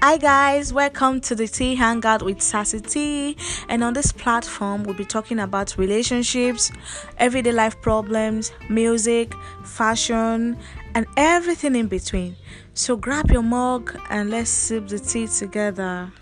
Hi guys, welcome to the Tea Hangout with Sassy Tea. And on this platform, we'll be talking about relationships, everyday life problems, music, fashion, and everything in between. So grab your mug and let's sip the tea together.